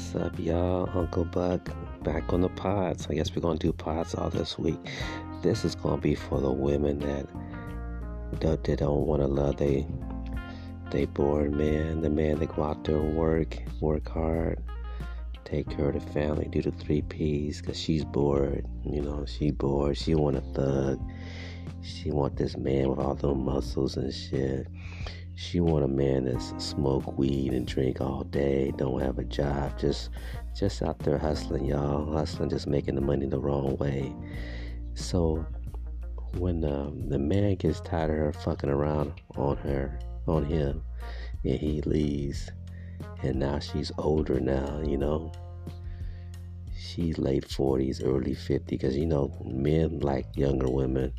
What's up, y'all? Uncle Buck back on the pods. I guess we're gonna do pods all this week. This is gonna be for the women that that they don't want to love they they bored man, the man that go out there and work, work hard, take care of the family, do the three P's, cause she's bored. You know, she bored. She want a thug. She want this man with all the muscles and shit. She want a man that's smoke weed and drink all day, don't have a job, just just out there hustling, y'all, hustling, just making the money the wrong way. So when um, the man gets tired of her fucking around on her, on him, and he leaves, and now she's older now, you know. She's late 40s, early 50s, because you know men like younger women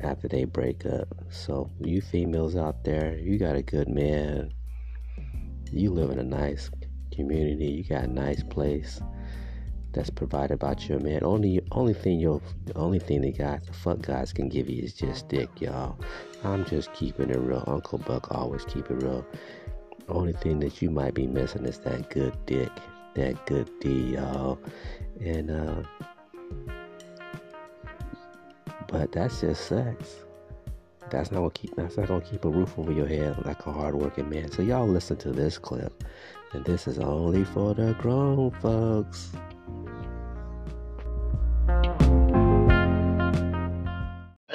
after they break up. So, you females out there, you got a good man. You live in a nice community. You got a nice place that's provided by your man. Only, only thing you the only thing the guys, the fuck guys can give you is just dick, y'all. I'm just keeping it real. Uncle Buck always keep it real. Only thing that you might be missing is that good dick, that good D, y'all. And uh but that's just sex. That's not gonna keep that's not gonna keep a roof over your head like a hardworking man. So y'all listen to this clip. And this is only for the grown folks.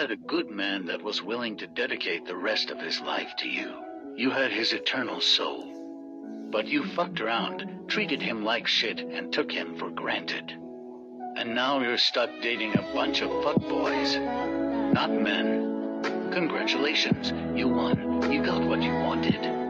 had a good man that was willing to dedicate the rest of his life to you. You had his eternal soul. But you fucked around, treated him like shit, and took him for granted. And now you're stuck dating a bunch of fuckboys. Not men. Congratulations, you won. You got what you wanted.